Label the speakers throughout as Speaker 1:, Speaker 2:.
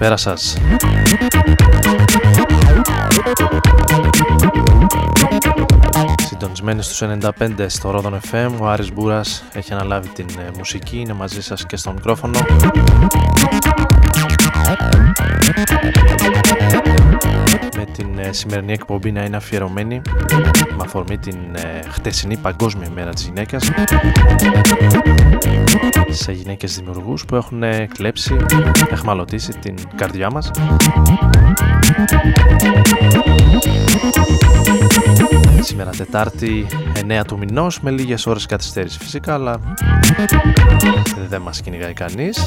Speaker 1: Καλησπέρα σας. Συντονισμένοι στους 95 στο Ρόδον FM, ο Άρης Μπούρας έχει αναλάβει την ε, μουσική, είναι μαζί σας και στο μικρόφωνο. σημερινή εκπομπή να είναι αφιερωμένη με αφορμή την ε, χτεσινή παγκόσμια μέρα της γυναίκας. Σε γυναίκες δημιουργούς που έχουν ε, κλέψει, εχμαλωτήσει την καρδιά μας. Σήμερα Τετάρτη 9 του μηνός με λίγες ώρες καθυστέρηση φυσικά αλλά δεν μας κυνηγάει κανείς.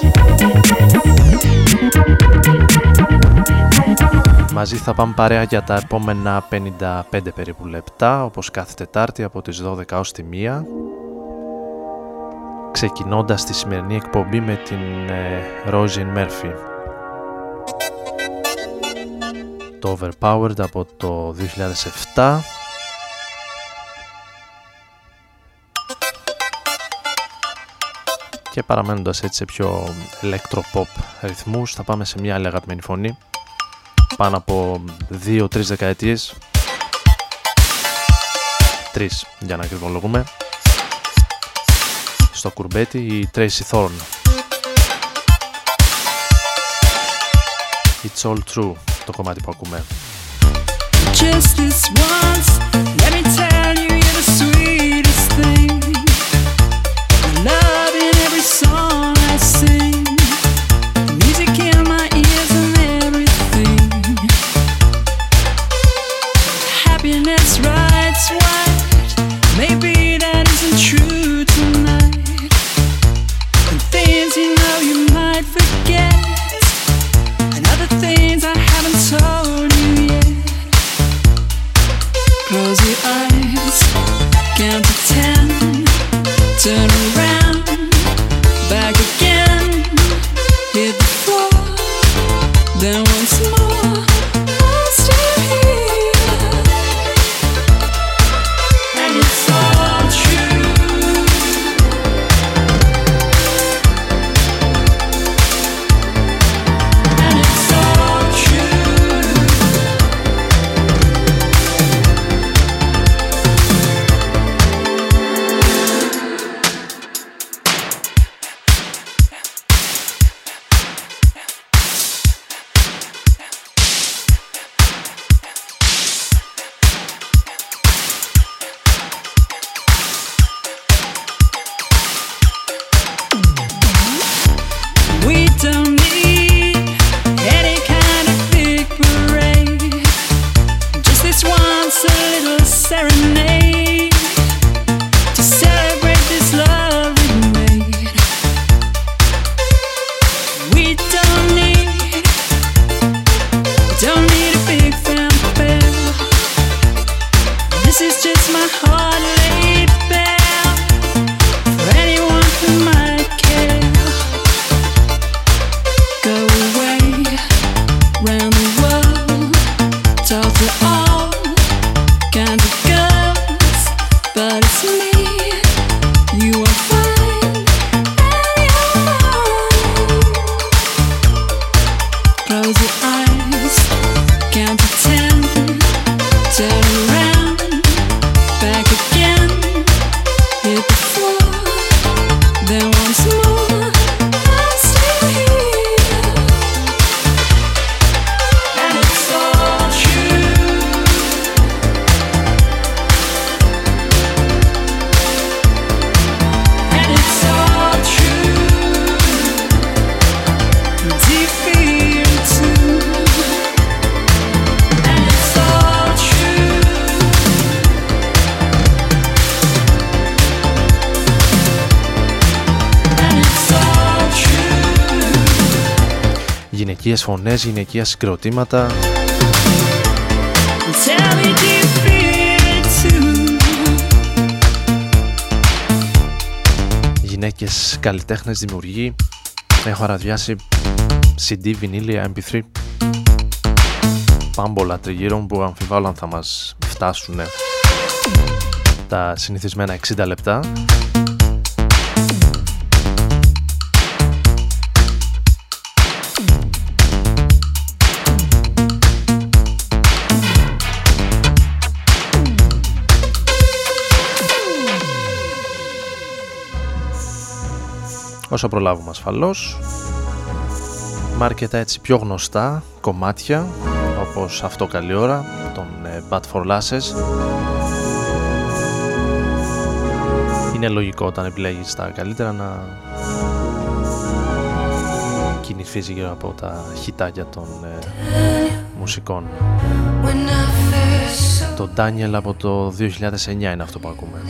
Speaker 1: Μαζί θα πάμε παρέα για τα επόμενα 55 περίπου λεπτά όπως κάθε Τετάρτη από τις 12 ως τη 1 ξεκινώντας τη σημερινή εκπομπή με την Rosin Murphy. Το Overpowered από το 2007 και παραμένοντας έτσι σε πιο electropop ρυθμούς θα πάμε σε μια άλλη αγαπημένη φωνή. Πάνω από 2-3 δεκαετίες. Τρεις για να ακριβολογούμε. Στο κουρμπέτι η Tracy Thorn It's all true το κομμάτι που ακούμε.
Speaker 2: Just this once, let me tell
Speaker 1: Γυναικείες φωνές, γυναικεία συγκροτήματα.
Speaker 2: Tell me, do you feel it too?
Speaker 1: γυναίκες καλλιτέχνες, δημιουργοί έχω αραδιάσει CD, βινίλια, MP3 πάμπολα τριγύρω που αμφιβάλλω αν θα μας φτάσουν τα συνηθισμένα 60 λεπτά όσο προλάβουμε ασφαλώς με έτσι πιο γνωστά κομμάτια όπως αυτό καλή ώρα των ε, Bad For Lasses είναι λογικό όταν επιλέγεις τα καλύτερα να κινηθείς γύρω από τα χιτάκια των ε, μουσικών.
Speaker 3: Το Daniel από το 2009 είναι αυτό που ακούμε.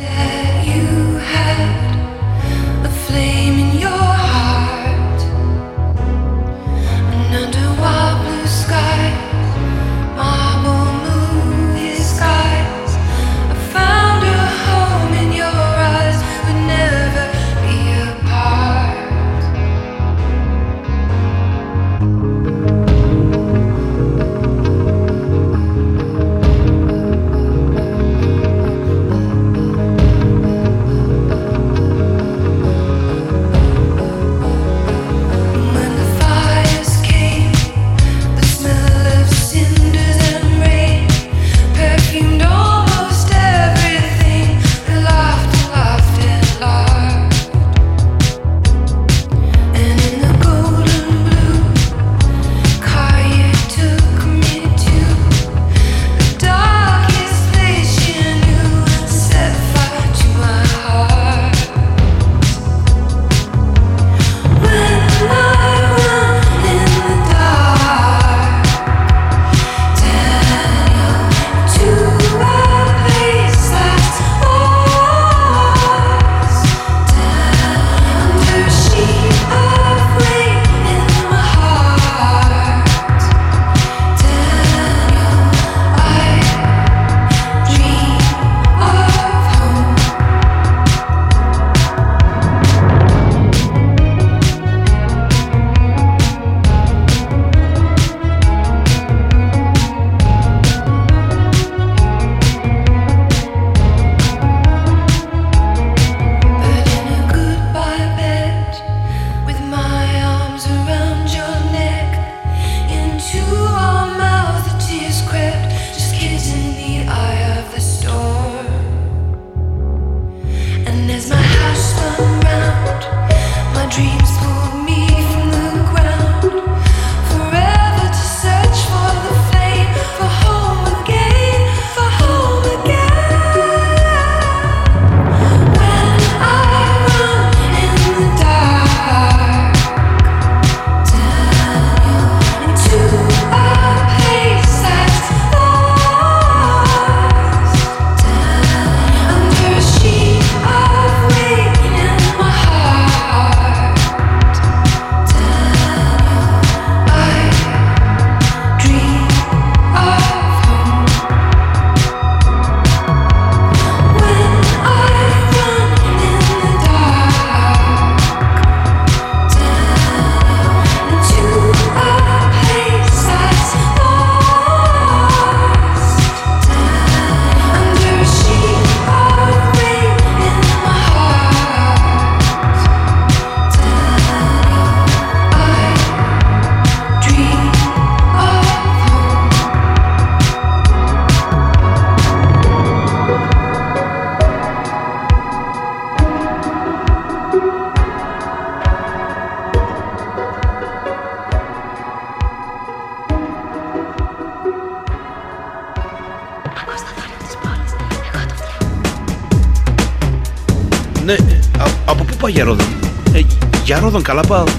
Speaker 4: Don Calapado.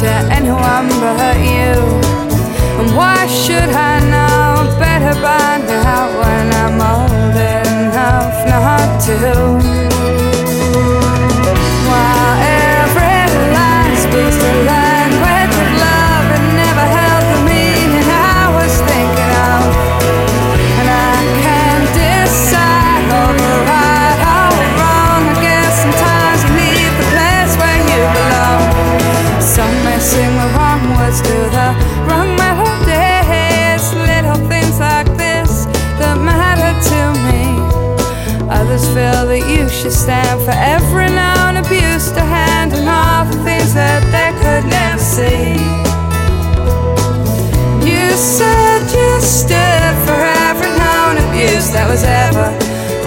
Speaker 4: to
Speaker 5: anyone but you. And why should I know better by now when I'm old enough not to?
Speaker 4: You said you stood for every known abuse that was ever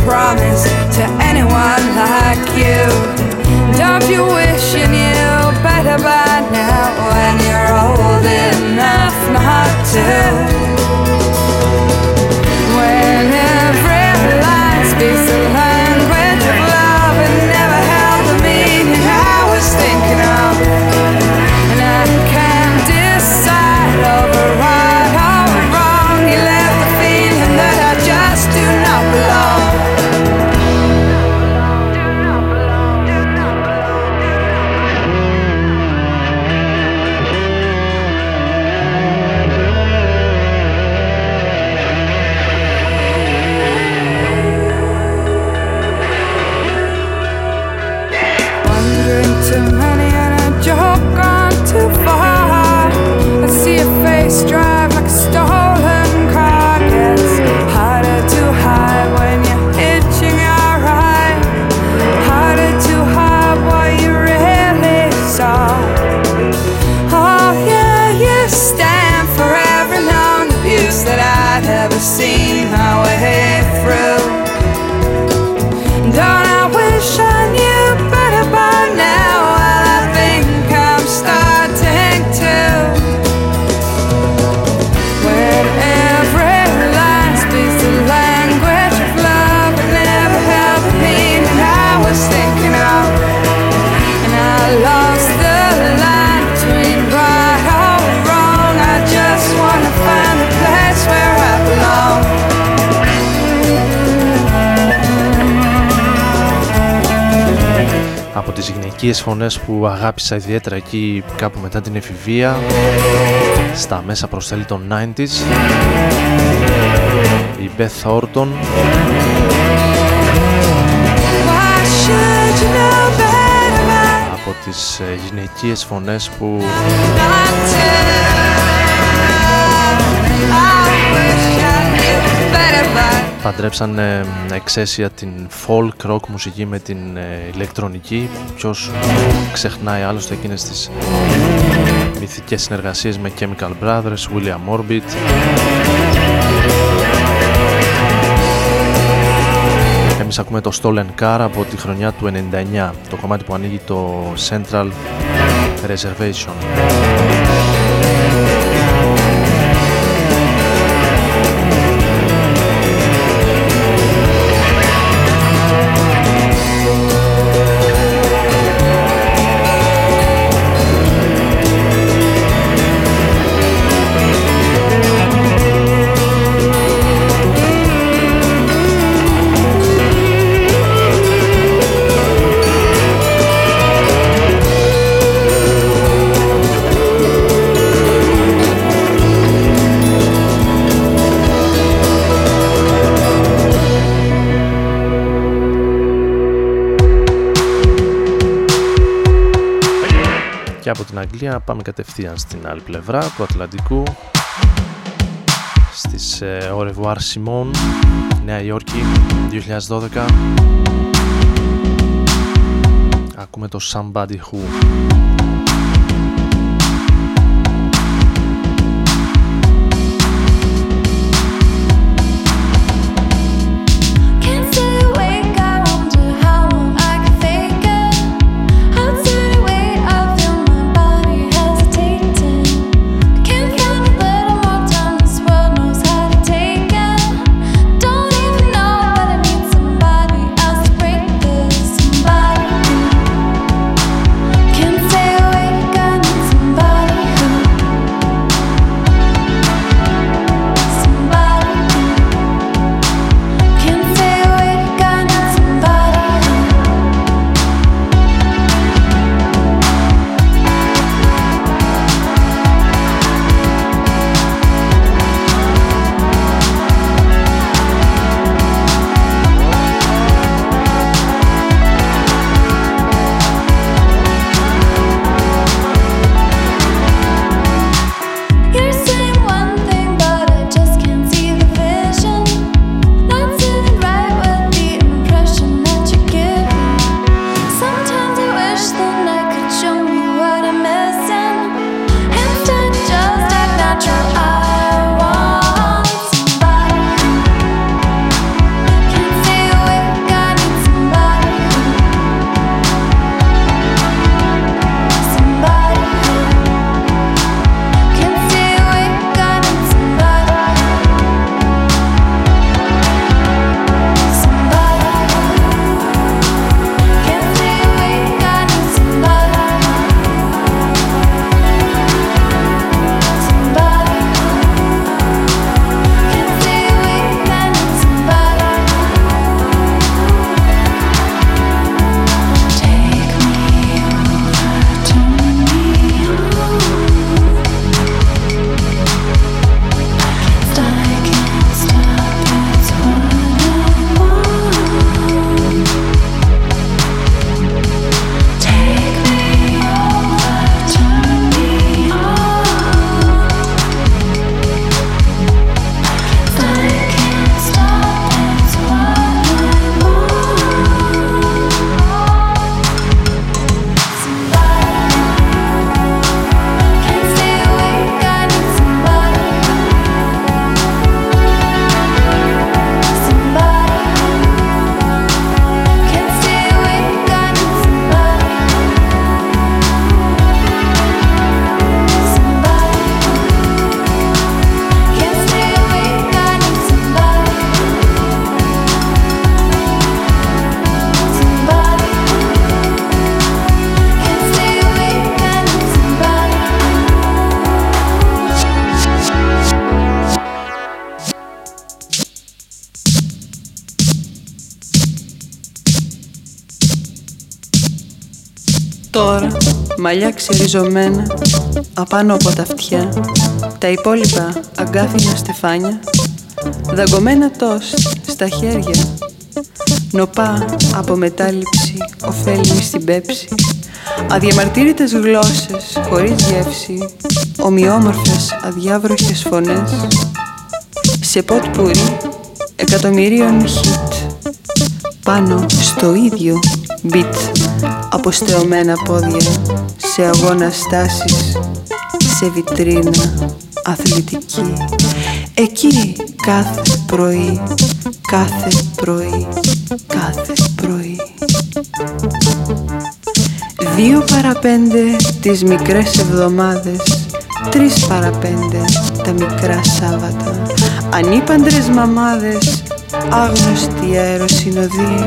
Speaker 4: promised to anyone like you. Don't you wish you knew better by now when you're old enough not to? When every line speaks the
Speaker 1: τις γυναικείες φωνές που αγάπησα ιδιαίτερα εκεί κάπου μετά την εφηβεία. Στα μέσα προς τέλη των 90s η Beth Orton.
Speaker 4: Why should you know better by
Speaker 1: από τις ε, γυναικείες φωνές που παντρέψαν ε, εξαίσια την folk rock μουσική με την ε, ηλεκτρονική. Ποιος ξεχνάει άλλωστε εκείνες τις μυθικές συνεργασίες με Chemical Brothers, William Orbit. Εμείς ακούμε το Stolen Car από τη χρονιά του 99 το κομμάτι που ανοίγει το Central Reservation από την Αγγλία πάμε κατευθείαν στην άλλη πλευρά του Ατλαντικού. Στις ε, Au revoir Simone, Νέα Υόρκη 2012 Ακούμε το Somebody Who
Speaker 6: μαλλιά ξεριζωμένα, απάνω από τα αυτιά, τα υπόλοιπα αγκάθινα στεφάνια, δαγκωμένα τόστ στα χέρια, νοπά από μετάληψη, ωφέλιμη στην πέψη, αδιαμαρτύρητες γλώσσες χωρίς γεύση, ομοιόμορφες αδιάβροχες φωνές, σε ποτ πουρί εκατομμυρίων χιτ, πάνω στο ίδιο beat αποστεωμένα πόδια σε αγώνας στάσεις σε βιτρίνα αθλητική. Εκεί κάθε πρωί κάθε πρωί κάθε πρωί. Δύο παραπέντε τις μικρές εβδομάδες Τρεις παραπέντε τα μικρά Σάββατα. Ανήπαντρες μαμάδες Άγνωστη αεροσυνοδή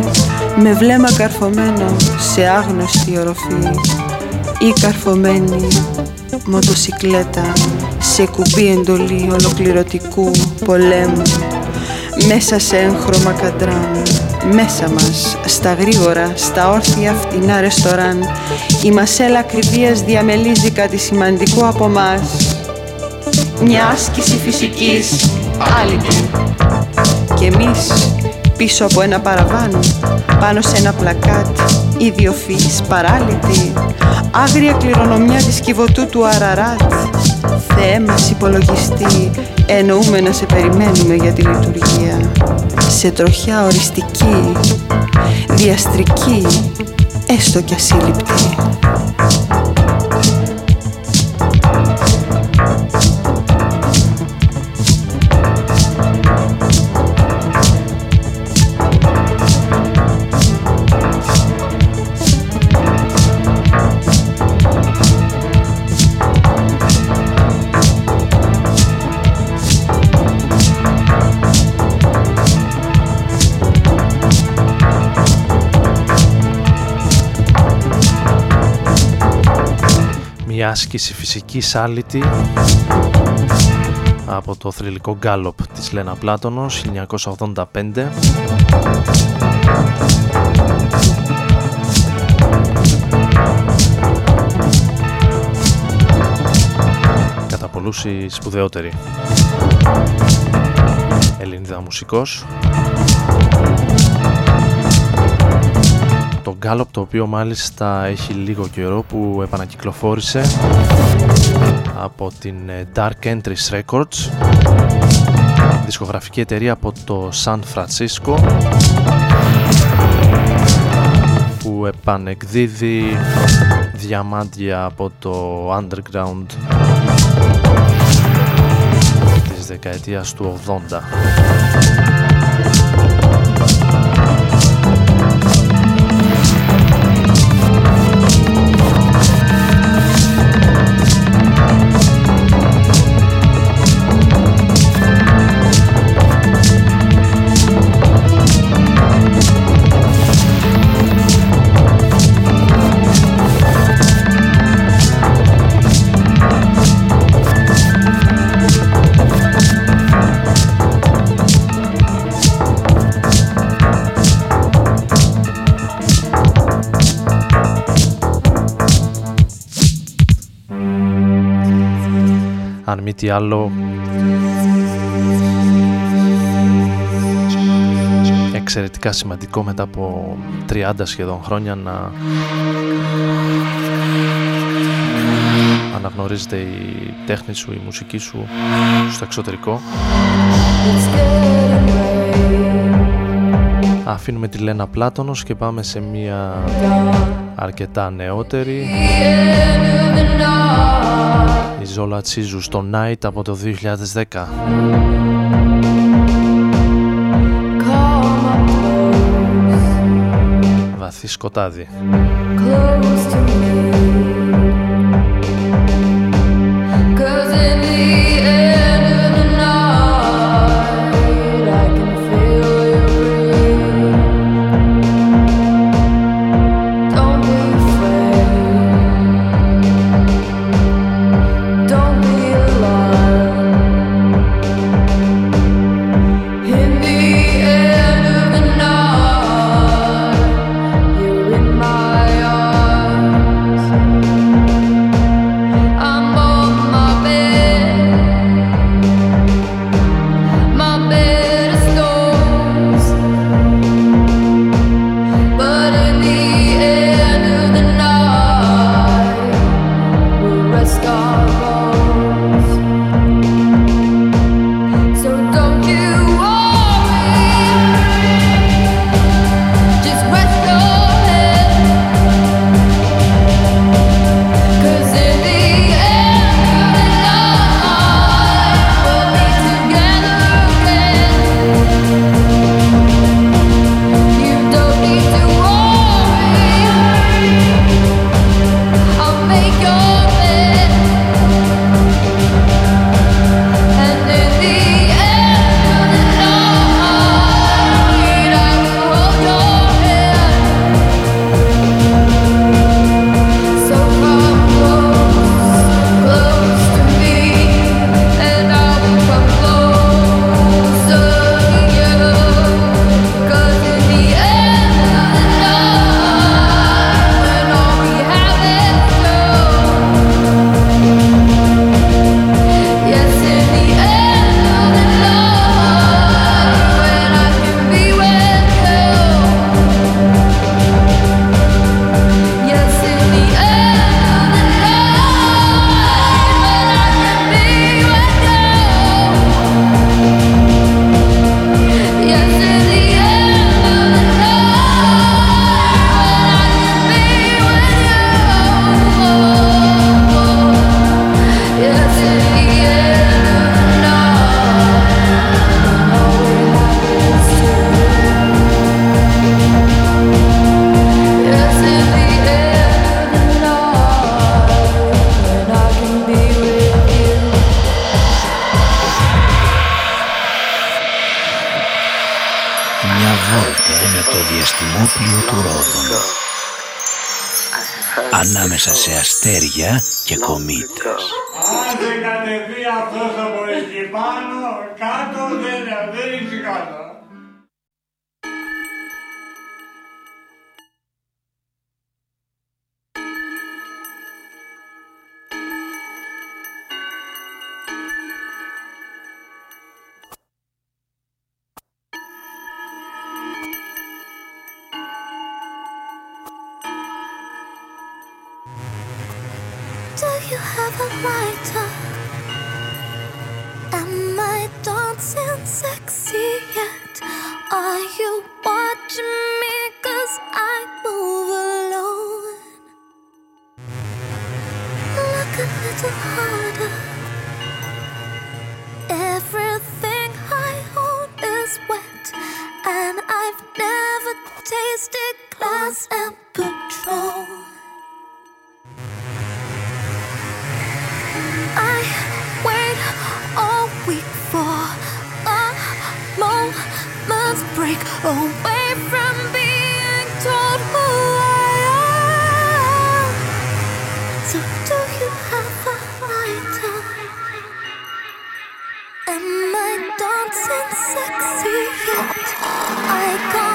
Speaker 6: Με βλέμμα καρφωμένο σε άγνωστη οροφή Ή καρφωμένη μοτοσικλέτα Σε κουμπί εντολή ολοκληρωτικού πολέμου. Μέσα σε έγχρωμα καντράν μέσα μας, στα γρήγορα, στα όρθια φτηνά ρεστοράν η μασέλα ακριβίας διαμελίζει κάτι σημαντικό από μας. Μια άσκηση φυσικής. Άλλη. Και εμείς πίσω από ένα παραβάν πάνω σε ένα πλακάτ ιδιοφυής παράλυτη άγρια κληρονομιά της κυβωτού του Αραράτ. Θεέ μας υπολογιστή εννοούμε να σε περιμένουμε για τη λειτουργία. Σε τροχιά οριστική διαστρική έστω κι ασύλληπτη
Speaker 1: Μια άσκηση φυσικής άλυτη από το θρηλυκό γκάλοπ της Λένα Πλάτωνος 1985 κατά πολλούς η σπουδαιότερη Ελληνίδα μουσικός το Gallop το οποίο μάλιστα έχει λίγο καιρό που επανακυκλοφόρησε από την ε, Dark Entries Records. Δισκογραφική εταιρεία από το San Francisco που επανεκδίδει διαμάντια από το underground της δεκαετίας του 80 μη τι άλλο. Εξαιρετικά σημαντικό μετά από 30 σχεδόν χρόνια να αναγνωρίζεται η τέχνη σου, η μουσική σου στο εξωτερικό. Αφήνουμε τη Λένα Πλάτωνος και πάμε σε μια αρκετά νεότερη. η Ζόλα Τσίζου στο Night από το 2010 Βαθύ σκοτάδι.
Speaker 7: In my arms
Speaker 8: ανάμεσα σε αστέρια και κομήτες.
Speaker 7: isn't sexy yet. I got.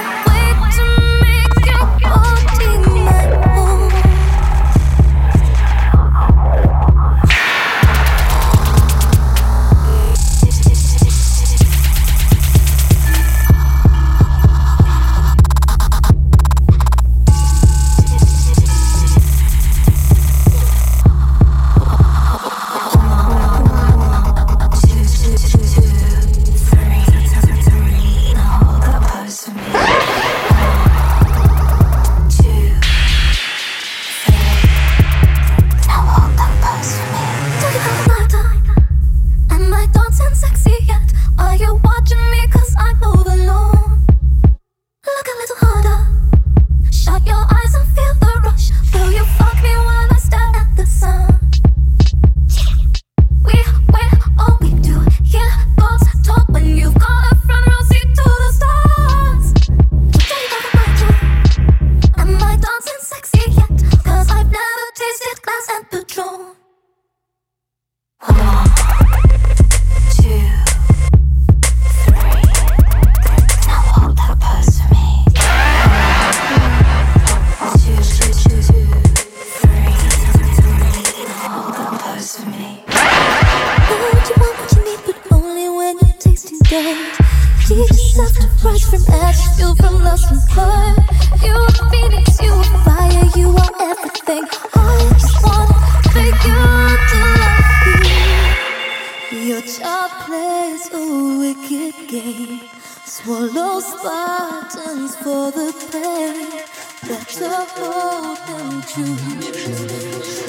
Speaker 7: for the pain that's you're holding to.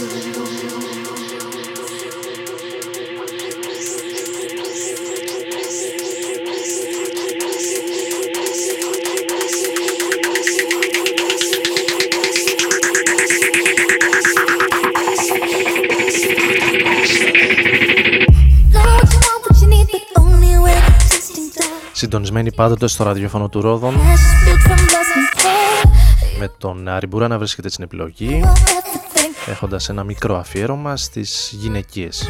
Speaker 1: συντονισμένοι πάντοτε στο ραδιόφωνο του Ρόδων. Με τον Άρη Μπουρά να βρίσκεται στην επιλογή έχοντας ένα μικρό αφιέρωμα στις γυναικείες.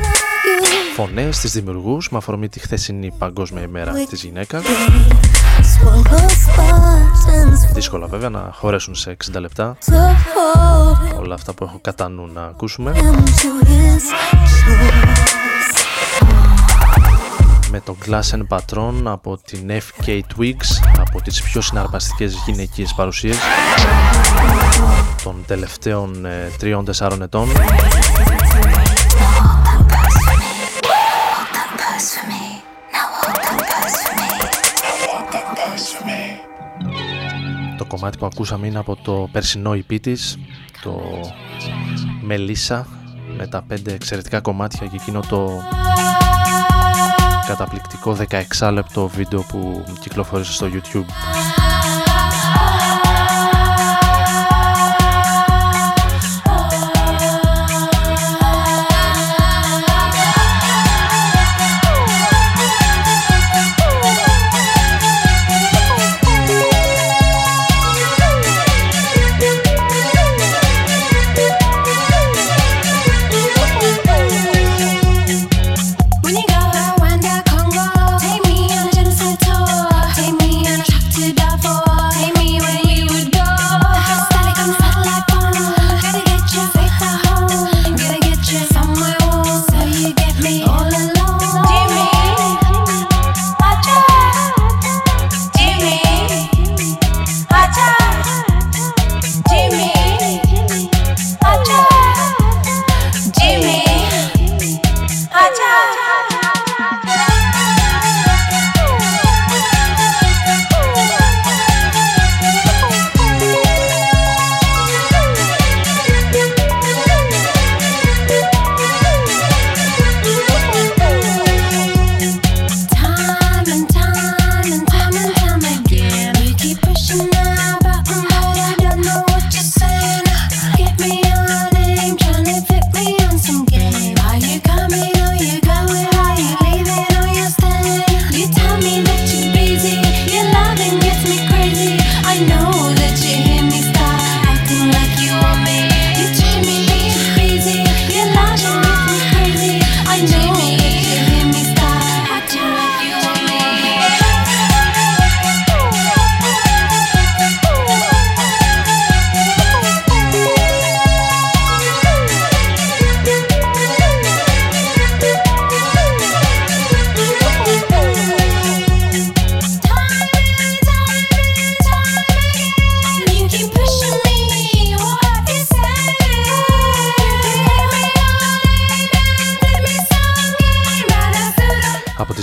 Speaker 1: Φωνές, στις δημιουργούς με αφορμή τη χθεσινή παγκόσμια ημέρα της γυναίκας. Δύσκολα βέβαια να χωρέσουν σε 60 λεπτά. Όλα αυτά που έχω κατά νου να ακούσουμε με τον and Patron από την FK Twigs από τις πιο συναρπαστικές γυναικείες παρουσίες των τελευταίων ε, 3-4 ετών. Το κομμάτι που ακούσαμε είναι από το περσινό EP της, το Melissa με τα πέντε εξαιρετικά κομμάτια και εκείνο το καταπληκτικό 16 λεπτό βίντεο που κυκλοφορήσε στο YouTube.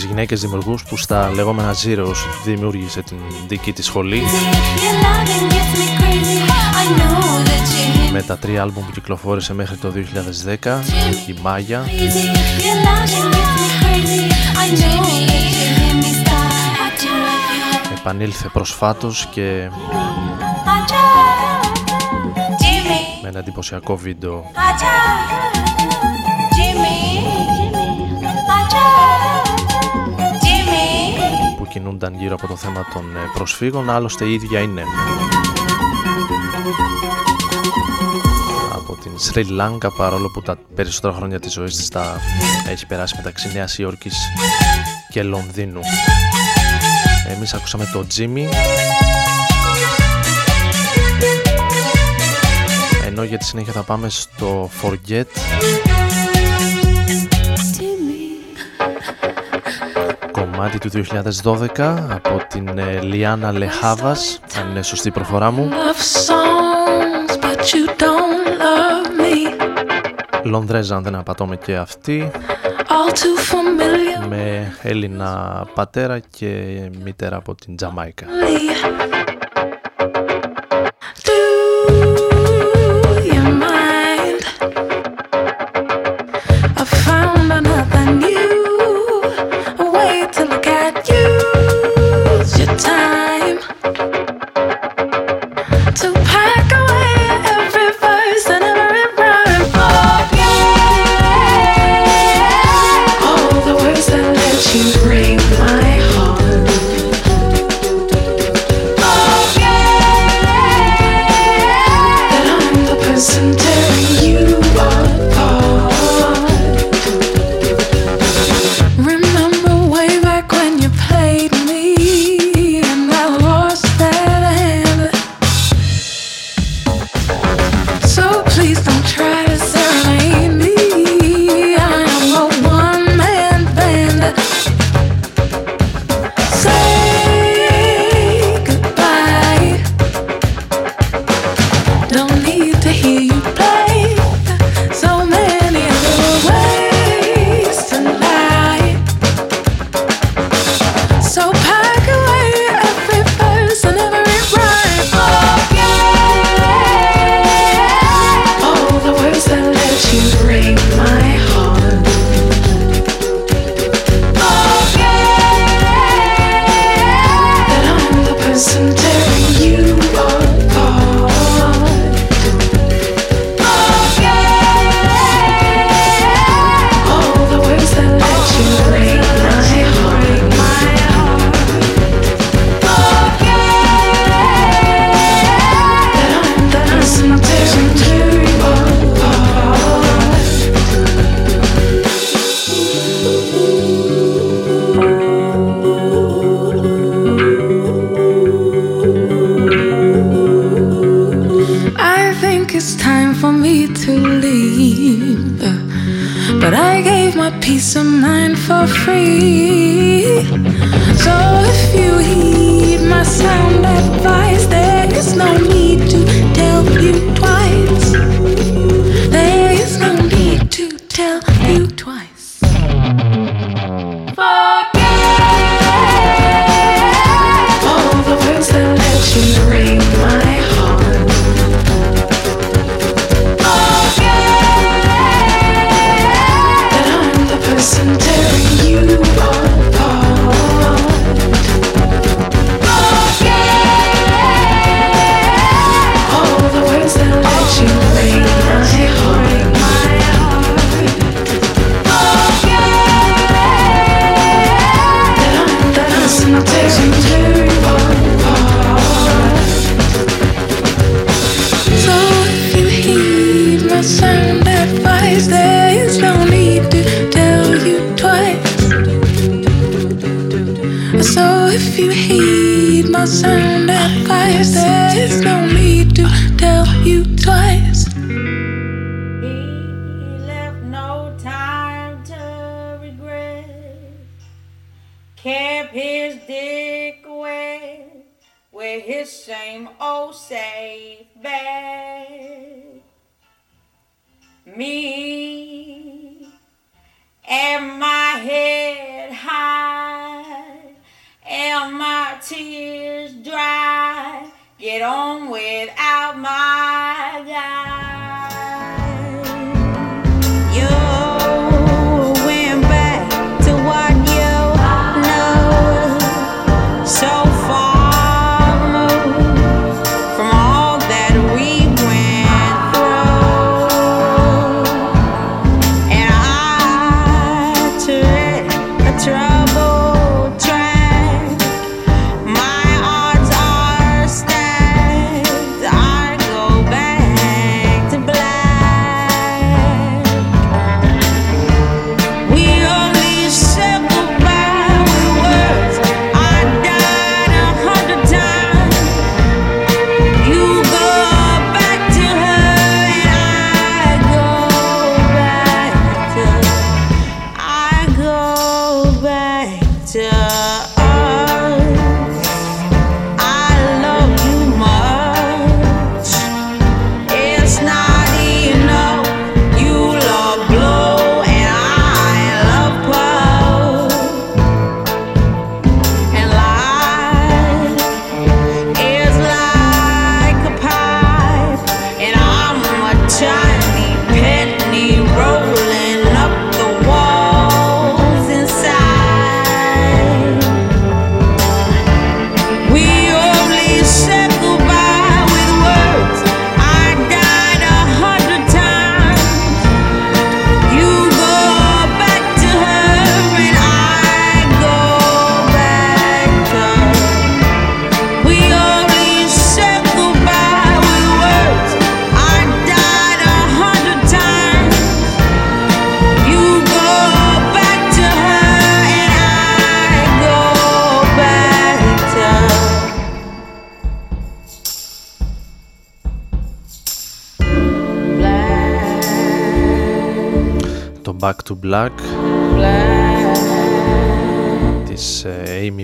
Speaker 9: Γυναίκες δημιουργούς που στα λεγόμενα Zeros δημιούργησε την δική της σχολή. Με τα τρία άλμπουμ που κυκλοφόρησε μέχρι το 2010 η Μάγια επανήλθε προσφάτως και με ένα εντυπωσιακό βίντεο κινούνταν γύρω από το θέμα των ε, προσφύγων. Άλλωστε η ίδια είναι από την Σρι Λάγκα παρόλο που τα περισσότερα χρόνια της ζωής της τα έχει περάσει μεταξύ Νέας Υόρκης και Λονδίνου. Εμείς ακούσαμε το Jimmy ενώ για τη συνέχεια θα πάμε στο Forget κομμάτι του 2012 από την ε, Λιάννα Λεχάβας. Αν είναι σωστή η προφορά μου. Λονδρέζα αν δεν απατώμε και αυτή. Με Έλληνα πατέρα και μητέρα από την Τζαμάικα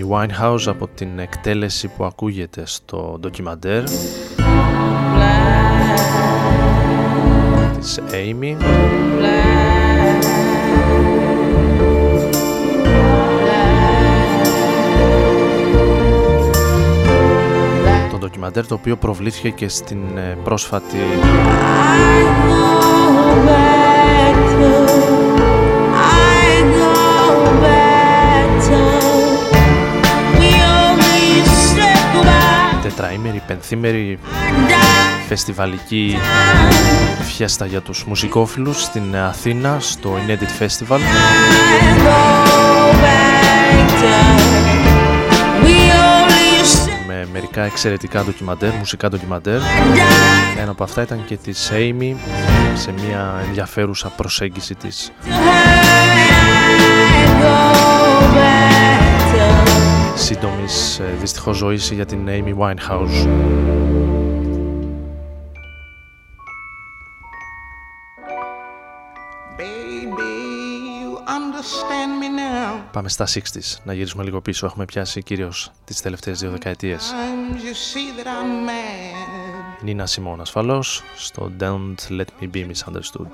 Speaker 1: Amy Winehouse από την εκτέλεση που ακούγεται στο ντοκιμαντέρ. Της Amy. Το ντοκιμαντέρ το οποίο προβλήθηκε και στην ε, πρόσφατη τετραήμερη, πενθήμερη φεστιβαλική φιέστα για τους μουσικόφιλους στην Αθήνα στο Inedit Festival. Με μερικά εξαιρετικά ντοκιμαντέρ, μουσικά ντοκιμαντέρ. Ένα από αυτά ήταν και της Amy σε μια ενδιαφέρουσα προσέγγιση της σύντομης ε, δυστυχώς ζωής για την Amy Winehouse.
Speaker 10: understand me now.
Speaker 1: Πάμε στα 60s, να γυρίσουμε λίγο πίσω. Έχουμε πιάσει κυρίως τις τελευταίες δύο δεκαετίες.
Speaker 10: Times you see that I'm mad.
Speaker 1: Νίνα Σιμών ασφαλώς, στο Don't Let Me Be Misunderstood.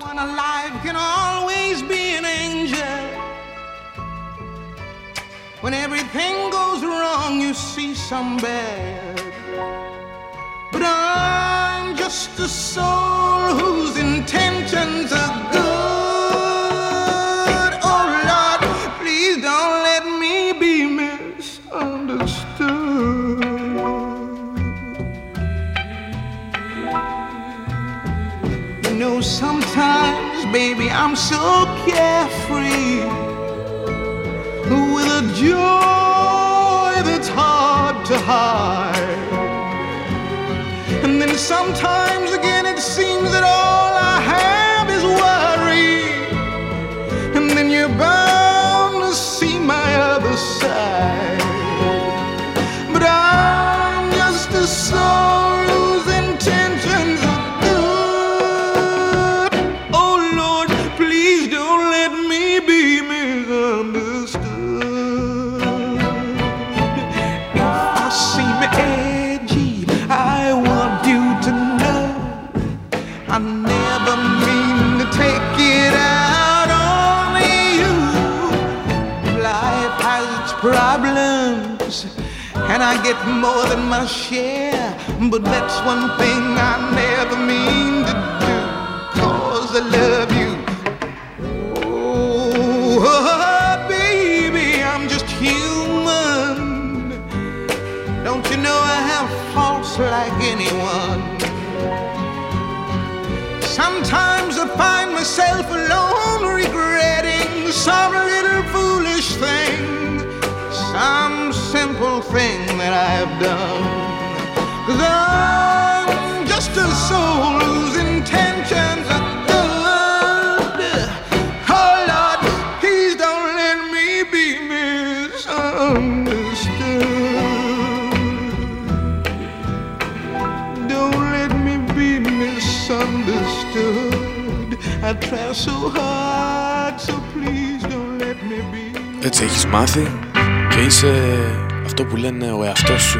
Speaker 10: When everything goes wrong, you see some bad. But I'm just a soul whose intentions are good. Oh Lord, please don't let me be misunderstood. You know, sometimes, baby, I'm so carefree joy that's hard to hide. And then sometimes get more than my share. But that's one thing I never mean done. Cause I'm just a soul whose intentions are good. Oh Lord, please don't let me be misunderstood. Don't let me be misunderstood. I try so hard, so please don't let me be.
Speaker 11: Έτσι έχεις μάθει και είσαι αυτό που λένε ο εαυτός σου.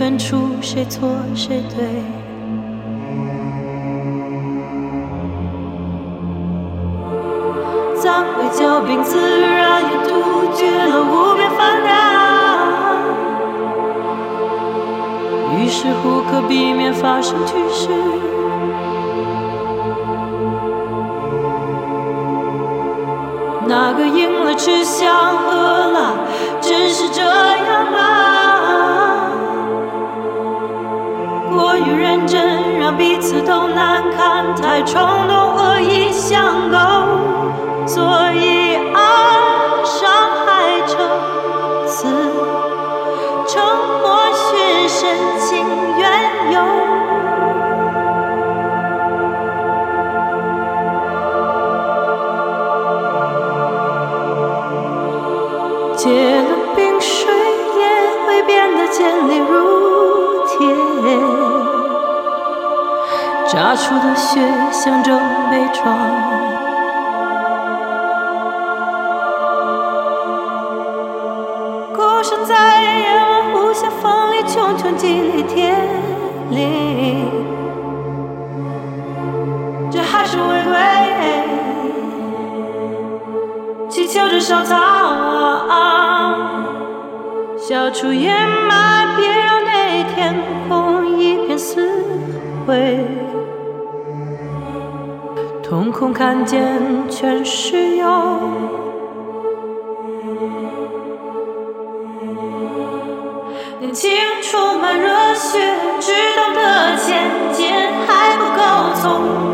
Speaker 2: 分出谁错谁对？暂会骄兵，自然也杜绝了无边烦恼。于是乎，可避免发生局势。哪个赢了吃香喝辣，真是这让彼此都难堪；太冲动，恶意相勾。所以爱伤害成此，沉默是深情缘由。结了冰水也会变得坚硬如炸出的血象征悲壮。孤身在夜晚无暇风里茕茕激励天灵，这还是违规，祈求着收藏，消除掩埋，别让那天空一片死灰，瞳孔看见全是忧。年轻充满热血，只懂得前进，还不够聪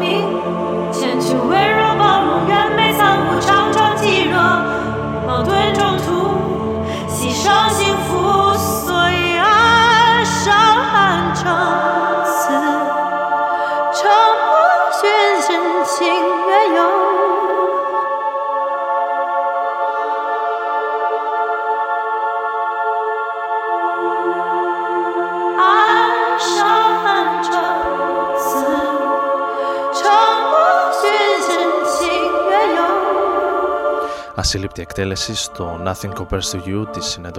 Speaker 1: ασύλληπτη εκτέλεση στο Nothing Compares to You της Sinead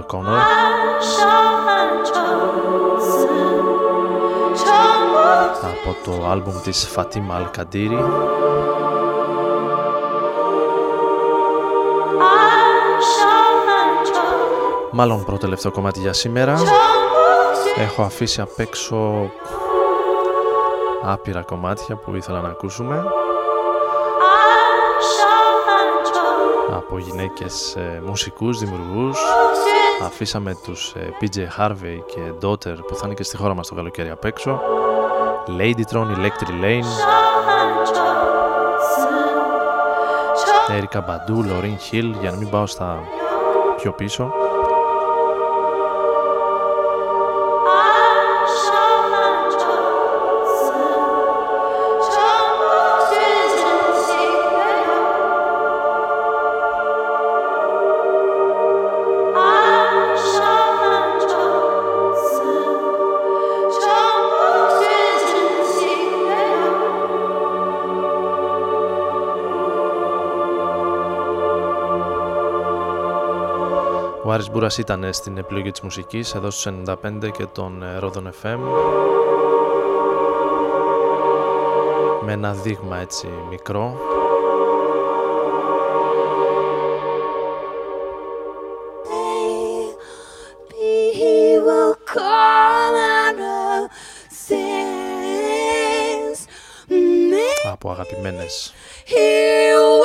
Speaker 1: από το άλμπουμ της Φατίμα Al-Kadiri. Μάλλον πρώτο τελευταίο κομμάτι για σήμερα. Έχω αφήσει απ' έξω άπειρα κομμάτια που ήθελα να ακούσουμε. Από γυναίκες ε, μουσικούς, δημιουργούς. Αφήσαμε τους ε, PJ Harvey και Daughter που θα είναι και στη χώρα μας το καλοκαίρι απ' έξω. Ladytron, Electric Lane. Erica Badu, Lauryn Hill για να μην πάω στα πιο πίσω Άρης Μπούρας ήταν στην επιλογή της μουσικής εδώ στους 95 και τον ε, Ρόδον FM με ένα δείγμα έτσι μικρό.
Speaker 3: He will come out of sins.
Speaker 1: από αγαπημένες.
Speaker 3: He will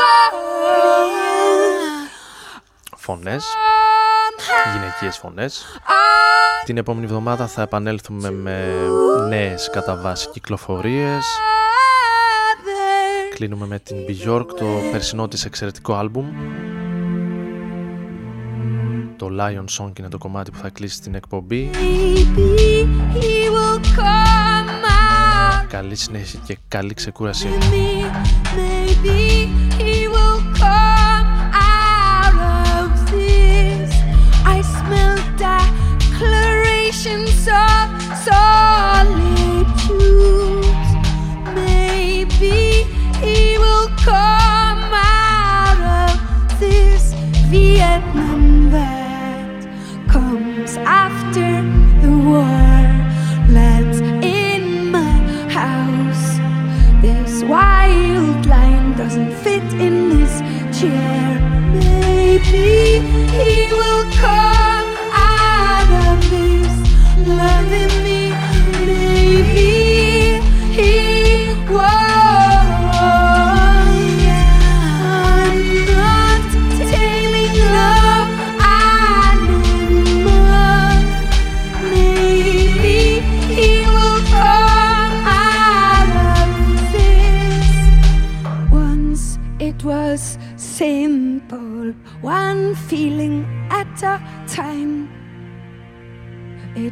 Speaker 1: φωνές γυναικείες φωνές. Την επόμενη εβδομάδα θα επανέλθουμε με νέες κατά βάση κυκλοφορίες. Κλείνουμε με την Bjork το περσινό της εξαιρετικό άλμπουμ. Το Lion Song είναι το κομμάτι που θα κλείσει την εκπομπή.
Speaker 3: Maybe he will come out.
Speaker 1: Καλή συνέχεια και καλή ξεκούραση.
Speaker 3: Of me. Maybe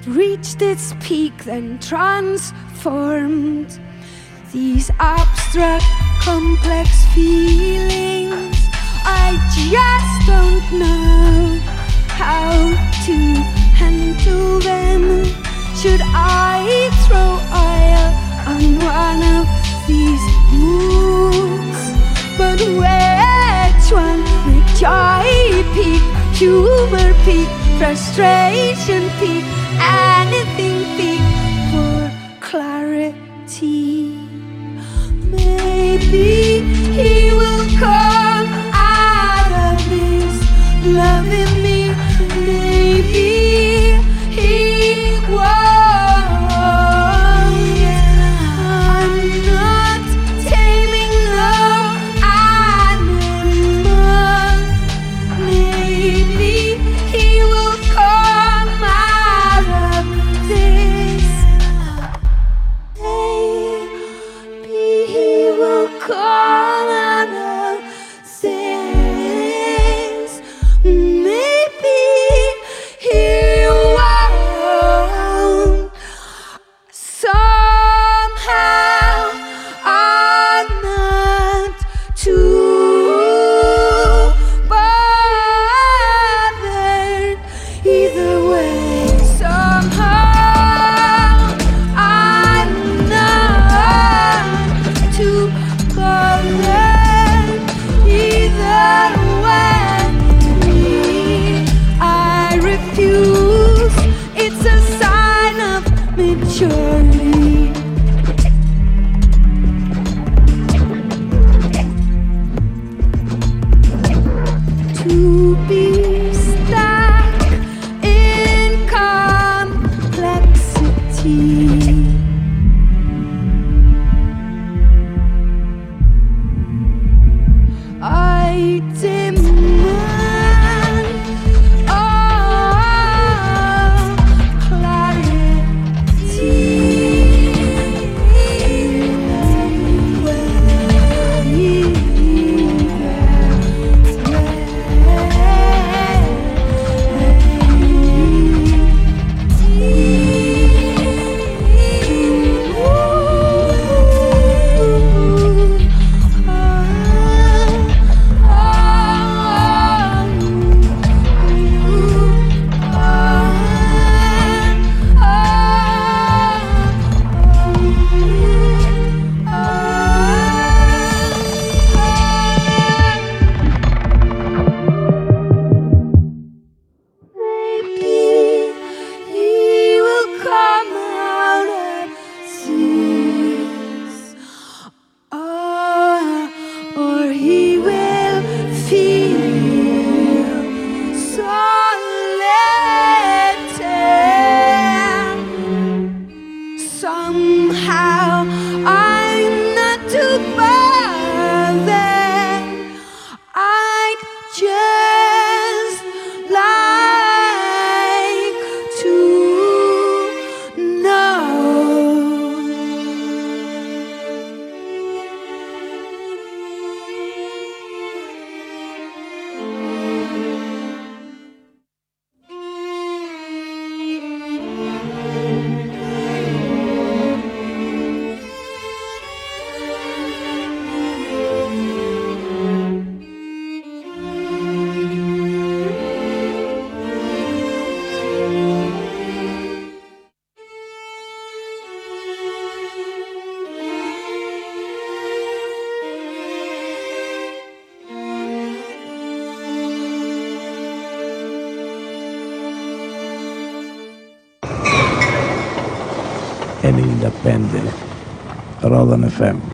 Speaker 3: It reached its peak, then transformed. These abstract, complex feelings, I just don't know how to handle them. Should I throw oil on one of these moods? But which one make joy peak, humor peak, frustration peak, anything
Speaker 12: FM.